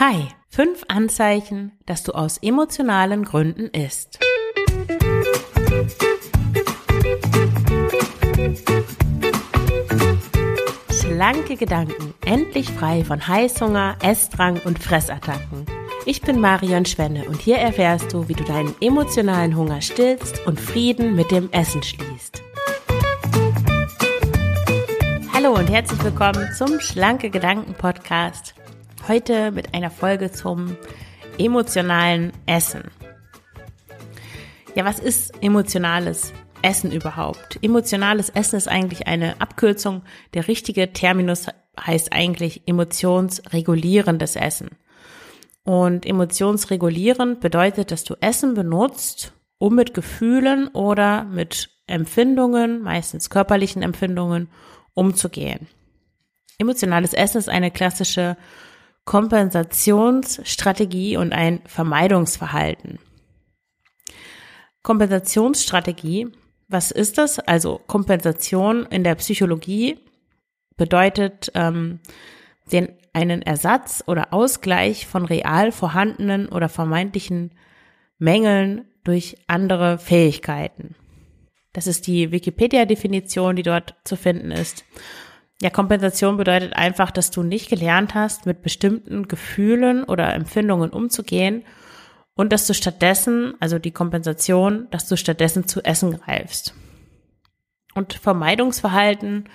Hi, fünf Anzeichen, dass du aus emotionalen Gründen isst. Schlanke Gedanken, endlich frei von Heißhunger, Essdrang und Fressattacken. Ich bin Marion Schwenne und hier erfährst du, wie du deinen emotionalen Hunger stillst und Frieden mit dem Essen schließt. Hallo und herzlich willkommen zum Schlanke Gedanken Podcast. Heute mit einer Folge zum emotionalen Essen. Ja, was ist emotionales Essen überhaupt? Emotionales Essen ist eigentlich eine Abkürzung. Der richtige Terminus heißt eigentlich emotionsregulierendes Essen. Und emotionsregulierend bedeutet, dass du Essen benutzt, um mit Gefühlen oder mit Empfindungen, meistens körperlichen Empfindungen, umzugehen. Emotionales Essen ist eine klassische Kompensationsstrategie und ein Vermeidungsverhalten. Kompensationsstrategie, was ist das? Also Kompensation in der Psychologie bedeutet ähm, den, einen Ersatz oder Ausgleich von real vorhandenen oder vermeintlichen Mängeln durch andere Fähigkeiten. Das ist die Wikipedia-Definition, die dort zu finden ist. Ja, Kompensation bedeutet einfach, dass du nicht gelernt hast, mit bestimmten Gefühlen oder Empfindungen umzugehen und dass du stattdessen, also die Kompensation, dass du stattdessen zu Essen greifst. Und Vermeidungsverhalten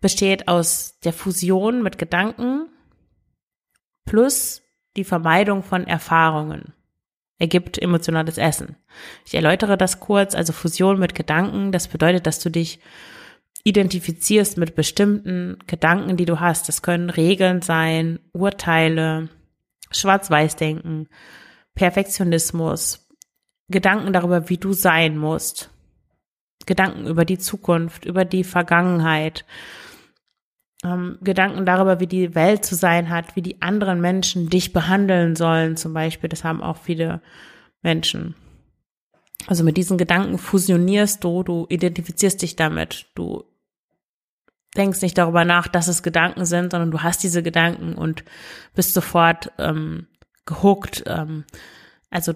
besteht aus der Fusion mit Gedanken plus die Vermeidung von Erfahrungen. Ergibt emotionales Essen. Ich erläutere das kurz, also Fusion mit Gedanken, das bedeutet, dass du dich identifizierst mit bestimmten Gedanken, die du hast. Das können Regeln sein, Urteile, Schwarz-Weiß-Denken, Perfektionismus, Gedanken darüber, wie du sein musst, Gedanken über die Zukunft, über die Vergangenheit, ähm, Gedanken darüber, wie die Welt zu sein hat, wie die anderen Menschen dich behandeln sollen, zum Beispiel. Das haben auch viele Menschen. Also mit diesen Gedanken fusionierst du, du identifizierst dich damit, du denkst nicht darüber nach, dass es Gedanken sind, sondern du hast diese Gedanken und bist sofort ähm, gehuckt. Ähm, also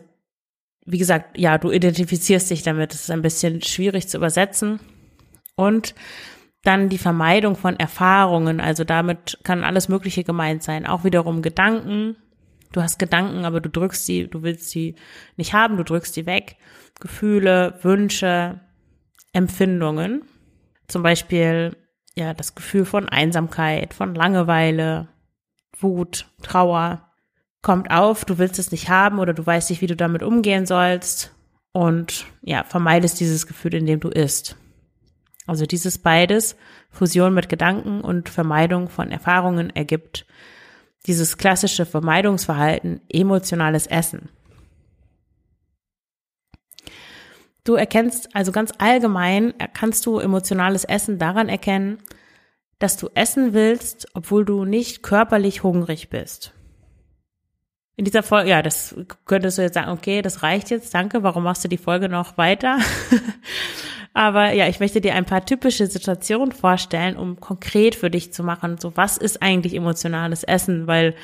wie gesagt, ja, du identifizierst dich damit. Das ist ein bisschen schwierig zu übersetzen. Und dann die Vermeidung von Erfahrungen. Also damit kann alles Mögliche gemeint sein. Auch wiederum Gedanken. Du hast Gedanken, aber du drückst sie, du willst sie nicht haben, du drückst sie weg. Gefühle, Wünsche, Empfindungen. Zum Beispiel ja, das Gefühl von Einsamkeit, von Langeweile, Wut, Trauer kommt auf, du willst es nicht haben oder du weißt nicht, wie du damit umgehen sollst und ja, vermeidest dieses Gefühl, indem du isst. Also dieses beides, Fusion mit Gedanken und Vermeidung von Erfahrungen ergibt dieses klassische Vermeidungsverhalten emotionales Essen. Du erkennst also ganz allgemein, kannst du emotionales Essen daran erkennen, dass du essen willst, obwohl du nicht körperlich hungrig bist. In dieser Folge, ja, das könntest du jetzt sagen, okay, das reicht jetzt, danke, warum machst du die Folge noch weiter? Aber ja, ich möchte dir ein paar typische Situationen vorstellen, um konkret für dich zu machen, so was ist eigentlich emotionales Essen, weil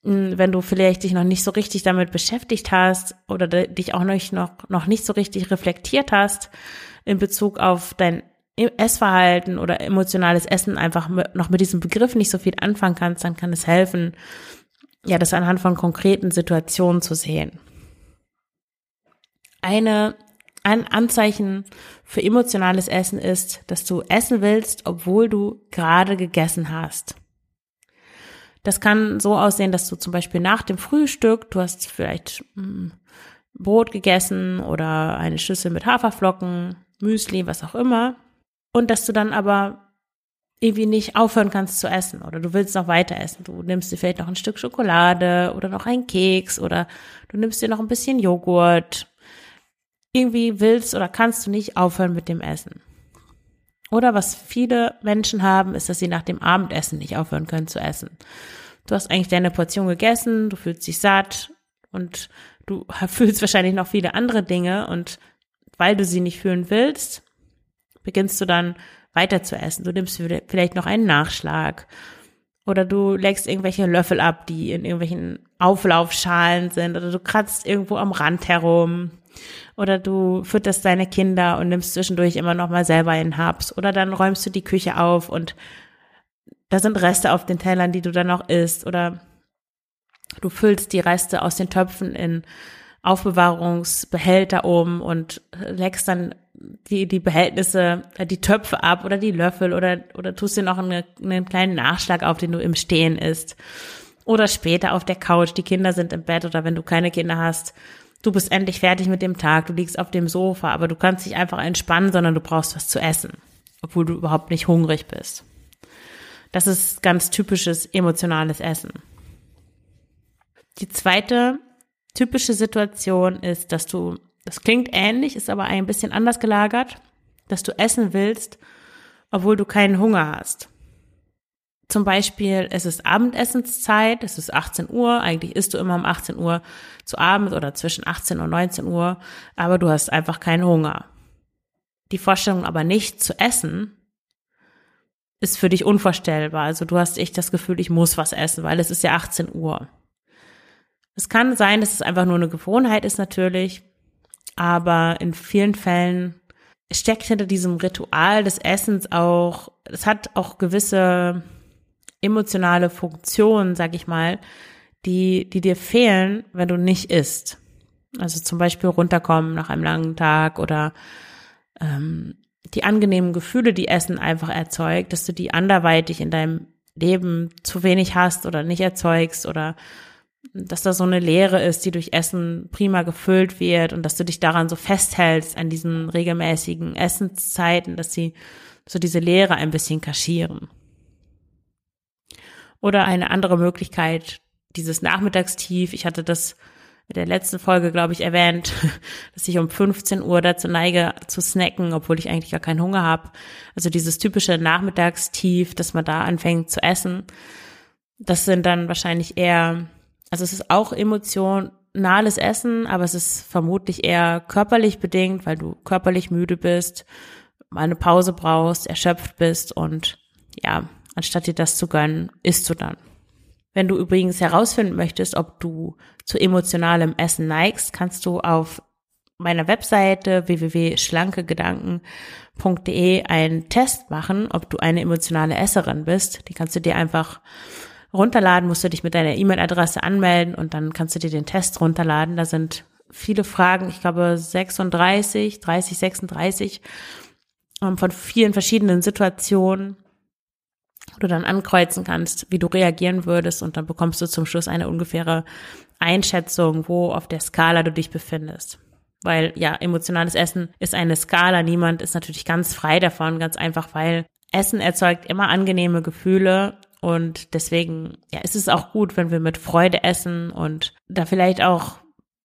wenn du vielleicht dich noch nicht so richtig damit beschäftigt hast oder dich auch noch, noch, nicht so richtig reflektiert hast in Bezug auf dein Essverhalten oder emotionales Essen einfach noch mit diesem Begriff nicht so viel anfangen kannst, dann kann es helfen, ja, das anhand von konkreten Situationen zu sehen. Eine, ein Anzeichen für emotionales Essen ist, dass du essen willst, obwohl du gerade gegessen hast. Das kann so aussehen, dass du zum Beispiel nach dem Frühstück, du hast vielleicht hm, Brot gegessen oder eine Schüssel mit Haferflocken, Müsli, was auch immer, und dass du dann aber irgendwie nicht aufhören kannst zu essen oder du willst noch weiter essen. Du nimmst dir vielleicht noch ein Stück Schokolade oder noch einen Keks oder du nimmst dir noch ein bisschen Joghurt. Irgendwie willst oder kannst du nicht aufhören mit dem Essen. Oder was viele Menschen haben, ist, dass sie nach dem Abendessen nicht aufhören können zu essen. Du hast eigentlich deine Portion gegessen, du fühlst dich satt und du fühlst wahrscheinlich noch viele andere Dinge und weil du sie nicht fühlen willst, beginnst du dann weiter zu essen. Du nimmst vielleicht noch einen Nachschlag Oder du legst irgendwelche Löffel ab, die in irgendwelchen Auflaufschalen sind. Oder du kratzt irgendwo am Rand herum. Oder du fütterst deine Kinder und nimmst zwischendurch immer noch mal selber einen Haps. Oder dann räumst du die Küche auf und da sind Reste auf den Tellern, die du dann noch isst. Oder du füllst die Reste aus den Töpfen in Aufbewahrungsbehälter um und leckst dann die, die Behältnisse, äh, die Töpfe ab oder die Löffel oder, oder tust dir noch eine, einen kleinen Nachschlag auf, den du im Stehen isst. Oder später auf der Couch, die Kinder sind im Bett oder wenn du keine Kinder hast, du bist endlich fertig mit dem Tag, du liegst auf dem Sofa, aber du kannst dich einfach entspannen, sondern du brauchst was zu essen, obwohl du überhaupt nicht hungrig bist. Das ist ganz typisches emotionales Essen. Die zweite typische Situation ist, dass du das klingt ähnlich, ist aber ein bisschen anders gelagert, dass du essen willst, obwohl du keinen Hunger hast. Zum Beispiel, es ist Abendessenszeit, es ist 18 Uhr, eigentlich isst du immer um 18 Uhr zu Abend oder zwischen 18 und 19 Uhr, aber du hast einfach keinen Hunger. Die Vorstellung aber nicht zu essen, ist für dich unvorstellbar. Also du hast echt das Gefühl, ich muss was essen, weil es ist ja 18 Uhr. Es kann sein, dass es einfach nur eine Gewohnheit ist natürlich, aber in vielen Fällen steckt hinter diesem Ritual des Essens auch, es hat auch gewisse emotionale Funktionen, sag ich mal, die, die dir fehlen, wenn du nicht isst. Also zum Beispiel runterkommen nach einem langen Tag oder ähm, die angenehmen Gefühle, die Essen einfach erzeugt, dass du die anderweitig in deinem Leben zu wenig hast oder nicht erzeugst oder dass da so eine Leere ist, die durch Essen prima gefüllt wird und dass du dich daran so festhältst an diesen regelmäßigen Essenszeiten, dass sie so diese Leere ein bisschen kaschieren. Oder eine andere Möglichkeit, dieses Nachmittagstief, ich hatte das in der letzten Folge, glaube ich, erwähnt, dass ich um 15 Uhr dazu neige zu snacken, obwohl ich eigentlich gar keinen Hunger habe. Also dieses typische Nachmittagstief, dass man da anfängt zu essen. Das sind dann wahrscheinlich eher also es ist auch emotionales Essen, aber es ist vermutlich eher körperlich bedingt, weil du körperlich müde bist, mal eine Pause brauchst, erschöpft bist und ja, anstatt dir das zu gönnen, isst du dann. Wenn du übrigens herausfinden möchtest, ob du zu emotionalem Essen neigst, kannst du auf meiner Webseite www.schlankegedanken.de einen Test machen, ob du eine emotionale Esserin bist. Die kannst du dir einfach runterladen, musst du dich mit deiner E-Mail-Adresse anmelden und dann kannst du dir den Test runterladen. Da sind viele Fragen, ich glaube 36, 30, 36 von vielen verschiedenen Situationen, du dann ankreuzen kannst, wie du reagieren würdest und dann bekommst du zum Schluss eine ungefähre Einschätzung, wo auf der Skala du dich befindest. Weil ja, emotionales Essen ist eine Skala. Niemand ist natürlich ganz frei davon, ganz einfach, weil Essen erzeugt immer angenehme Gefühle und deswegen, ja, ist es auch gut, wenn wir mit Freude essen und da vielleicht auch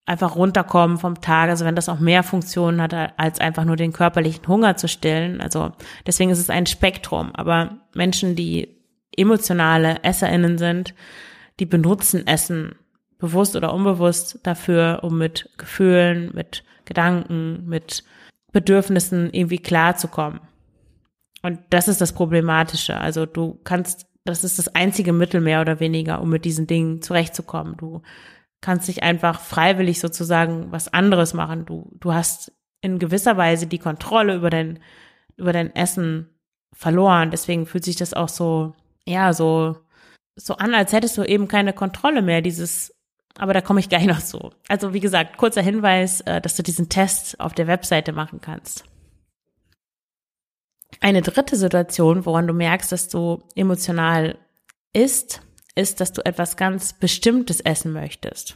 einfach runterkommen vom Tag, also wenn das auch mehr Funktionen hat, als einfach nur den körperlichen Hunger zu stillen. Also deswegen ist es ein Spektrum. Aber Menschen, die emotionale EsserInnen sind, die benutzen Essen bewusst oder unbewusst dafür, um mit Gefühlen, mit Gedanken, mit Bedürfnissen irgendwie klarzukommen. Und das ist das Problematische. Also du kannst das ist das einzige Mittel mehr oder weniger, um mit diesen Dingen zurechtzukommen. Du kannst nicht einfach freiwillig sozusagen was anderes machen. Du, du hast in gewisser Weise die Kontrolle über dein, über dein Essen verloren. Deswegen fühlt sich das auch so, ja, so, so an, als hättest du eben keine Kontrolle mehr. Dieses, aber da komme ich gleich noch so. Also wie gesagt, kurzer Hinweis, äh, dass du diesen Test auf der Webseite machen kannst. Eine dritte Situation, woran du merkst, dass du emotional isst, ist, dass du etwas ganz Bestimmtes essen möchtest.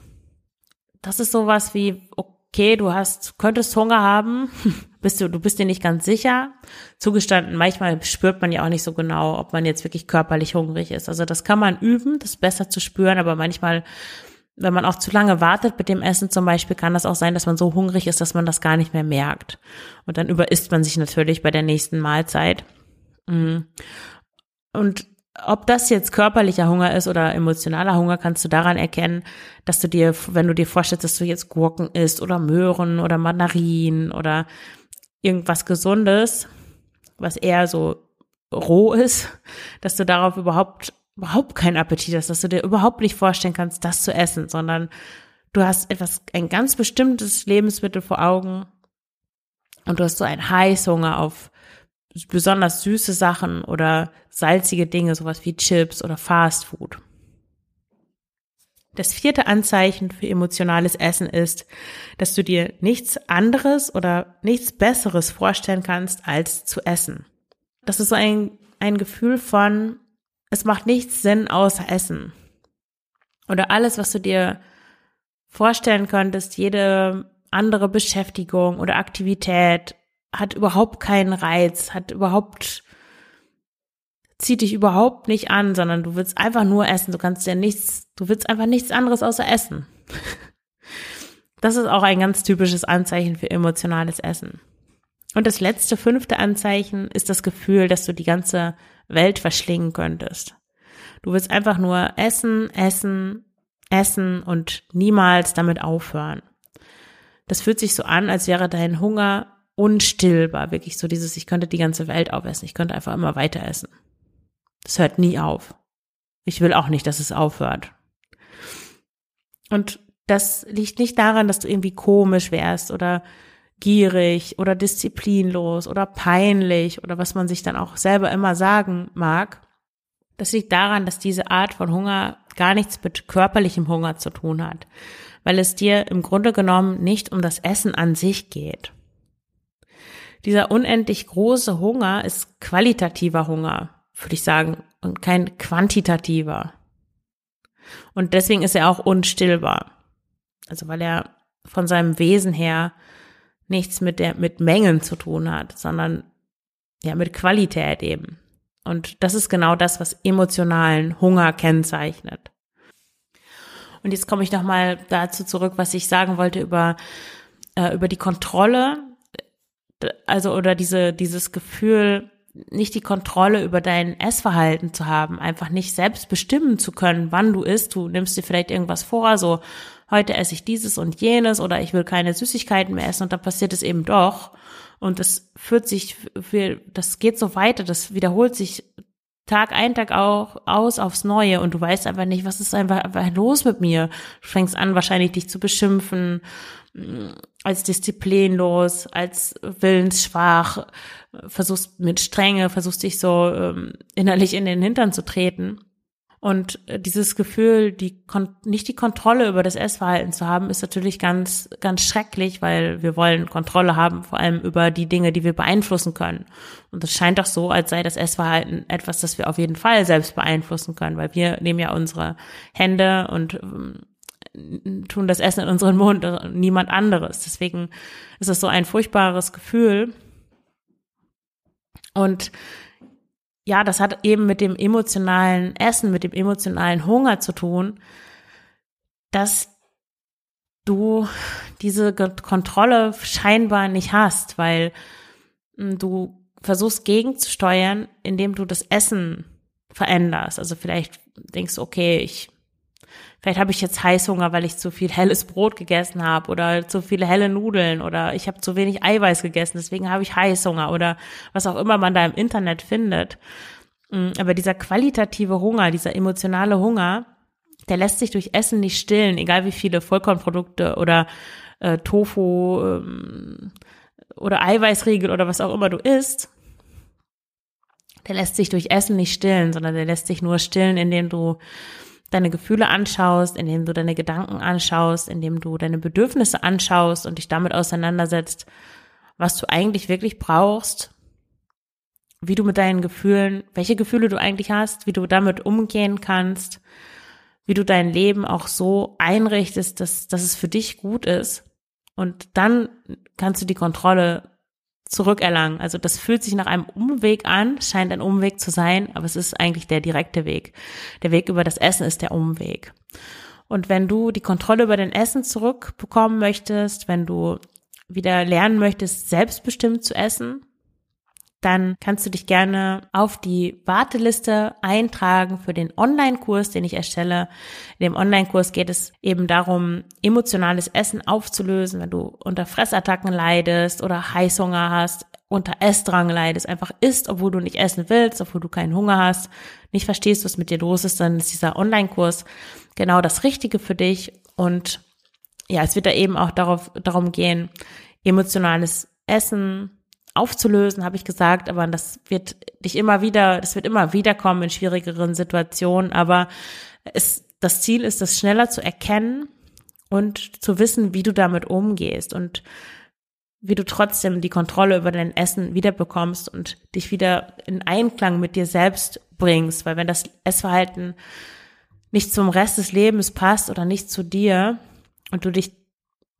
Das ist sowas wie, okay, du hast, könntest Hunger haben, bist du, du bist dir nicht ganz sicher. Zugestanden, manchmal spürt man ja auch nicht so genau, ob man jetzt wirklich körperlich hungrig ist. Also das kann man üben, das besser zu spüren, aber manchmal wenn man auch zu lange wartet mit dem Essen zum Beispiel, kann das auch sein, dass man so hungrig ist, dass man das gar nicht mehr merkt. Und dann überisst man sich natürlich bei der nächsten Mahlzeit. Mm. Und ob das jetzt körperlicher Hunger ist oder emotionaler Hunger, kannst du daran erkennen, dass du dir, wenn du dir vorstellst, dass du jetzt Gurken isst oder Möhren oder Mandarinen oder irgendwas Gesundes, was eher so roh ist, dass du darauf überhaupt überhaupt keinen Appetit hast, dass du dir überhaupt nicht vorstellen kannst, das zu essen, sondern du hast etwas, ein ganz bestimmtes Lebensmittel vor Augen und du hast so einen Heißhunger auf besonders süße Sachen oder salzige Dinge, sowas wie Chips oder Fast Food. Das vierte Anzeichen für emotionales Essen ist, dass du dir nichts anderes oder nichts Besseres vorstellen kannst, als zu essen. Das ist so ein, ein Gefühl von, es macht nichts Sinn außer Essen. Oder alles, was du dir vorstellen könntest, jede andere Beschäftigung oder Aktivität hat überhaupt keinen Reiz, hat überhaupt, zieht dich überhaupt nicht an, sondern du willst einfach nur essen. Du kannst ja nichts, du willst einfach nichts anderes außer essen. Das ist auch ein ganz typisches Anzeichen für emotionales Essen. Und das letzte, fünfte Anzeichen ist das Gefühl, dass du die ganze Welt verschlingen könntest. Du willst einfach nur essen, essen, essen und niemals damit aufhören. Das fühlt sich so an, als wäre dein Hunger unstillbar, wirklich so dieses, ich könnte die ganze Welt aufessen, ich könnte einfach immer weiter essen. Das hört nie auf. Ich will auch nicht, dass es aufhört. Und das liegt nicht daran, dass du irgendwie komisch wärst oder gierig oder disziplinlos oder peinlich oder was man sich dann auch selber immer sagen mag. Das liegt daran, dass diese Art von Hunger gar nichts mit körperlichem Hunger zu tun hat, weil es dir im Grunde genommen nicht um das Essen an sich geht. Dieser unendlich große Hunger ist qualitativer Hunger, würde ich sagen, und kein quantitativer. Und deswegen ist er auch unstillbar. Also weil er von seinem Wesen her nichts mit der, mit Mengen zu tun hat, sondern ja, mit Qualität eben. Und das ist genau das, was emotionalen Hunger kennzeichnet. Und jetzt komme ich nochmal dazu zurück, was ich sagen wollte über, äh, über die Kontrolle, also oder diese, dieses Gefühl, nicht die Kontrolle über dein Essverhalten zu haben, einfach nicht selbst bestimmen zu können, wann du isst. Du nimmst dir vielleicht irgendwas vor, so heute esse ich dieses und jenes oder ich will keine Süßigkeiten mehr essen und dann passiert es eben doch. Und das führt sich, das geht so weiter, das wiederholt sich Tag ein, Tag auch aus aufs Neue und du weißt einfach nicht, was ist einfach, los mit mir. Du fängst an, wahrscheinlich dich zu beschimpfen, als disziplinlos, als willensschwach, versuchst mit Strenge, versuchst dich so ähm, innerlich in den Hintern zu treten. Und äh, dieses Gefühl, die nicht die Kontrolle über das Essverhalten zu haben, ist natürlich ganz, ganz schrecklich, weil wir wollen Kontrolle haben, vor allem über die Dinge, die wir beeinflussen können. Und es scheint doch so, als sei das Essverhalten etwas, das wir auf jeden Fall selbst beeinflussen können, weil wir nehmen ja unsere Hände und ähm, tun das Essen in unseren Mund, und niemand anderes. Deswegen ist es so ein furchtbares Gefühl. Und ja, das hat eben mit dem emotionalen Essen, mit dem emotionalen Hunger zu tun, dass du diese Kontrolle scheinbar nicht hast, weil hm, du versuchst gegenzusteuern, indem du das Essen veränderst. Also vielleicht denkst du, okay, ich Vielleicht habe ich jetzt Heißhunger, weil ich zu viel helles Brot gegessen habe oder zu viele helle Nudeln oder ich habe zu wenig Eiweiß gegessen, deswegen habe ich Heißhunger oder was auch immer man da im Internet findet. Mm, aber dieser qualitative Hunger, dieser emotionale Hunger, der lässt sich durch Essen nicht stillen, egal wie viele Vollkornprodukte oder äh, Tofu ähm, oder Eiweißriegel oder was auch immer du isst. Der lässt sich durch Essen nicht stillen, sondern der lässt sich nur stillen, indem du deine Gefühle anschaust, indem du deine Gedanken anschaust, indem du deine Bedürfnisse anschaust und dich damit auseinandersetzt, was du eigentlich wirklich brauchst, wie du mit deinen Gefühlen, welche Gefühle du eigentlich hast, wie du damit umgehen kannst, wie du dein Leben auch so einrichtest, dass, dass es für dich gut ist. Und dann kannst du die Kontrolle zurückerlangen. Also das fühlt sich nach einem Umweg an, scheint ein Umweg zu sein, aber es ist eigentlich der direkte Weg. Der Weg über das Essen ist der Umweg. Und wenn du die Kontrolle über dein Essen zurückbekommen möchtest, wenn du wieder lernen möchtest, selbstbestimmt zu essen, dann kannst du dich gerne auf die Warteliste eintragen für den Online-Kurs, den ich erstelle. In dem Online-Kurs geht es eben darum, emotionales Essen aufzulösen, wenn du unter Fressattacken leidest oder Heißhunger hast, unter Essdrang leidest, einfach isst, obwohl du nicht essen willst, obwohl du keinen Hunger hast, nicht verstehst, was mit dir los ist, dann ist dieser Online-Kurs genau das Richtige für dich. Und ja, es wird da eben auch darauf, darum gehen, emotionales Essen aufzulösen, habe ich gesagt, aber das wird dich immer wieder, das wird immer wieder kommen in schwierigeren Situationen, aber es, das Ziel ist, das schneller zu erkennen und zu wissen, wie du damit umgehst und wie du trotzdem die Kontrolle über dein Essen wiederbekommst und dich wieder in Einklang mit dir selbst bringst, weil wenn das Essverhalten nicht zum Rest des Lebens passt oder nicht zu dir und du dich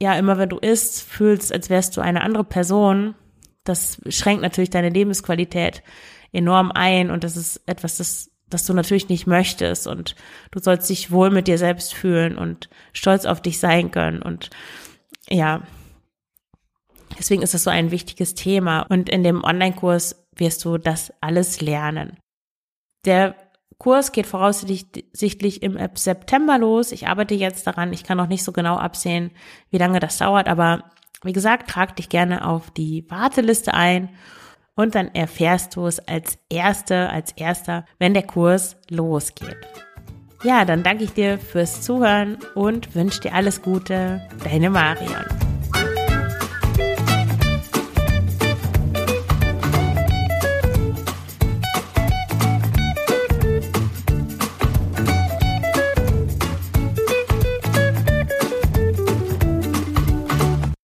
ja immer, wenn du isst, fühlst, als wärst du eine andere Person, das schränkt natürlich deine Lebensqualität enorm ein und das ist etwas, das, das du natürlich nicht möchtest und du sollst dich wohl mit dir selbst fühlen und stolz auf dich sein können und ja, deswegen ist das so ein wichtiges Thema und in dem Online-Kurs wirst du das alles lernen. Der Kurs geht voraussichtlich im September los. Ich arbeite jetzt daran. Ich kann noch nicht so genau absehen, wie lange das dauert, aber wie gesagt, trag dich gerne auf die Warteliste ein und dann erfährst du es als Erste, als Erster, wenn der Kurs losgeht. Ja, dann danke ich dir fürs Zuhören und wünsche dir alles Gute. Deine Marion.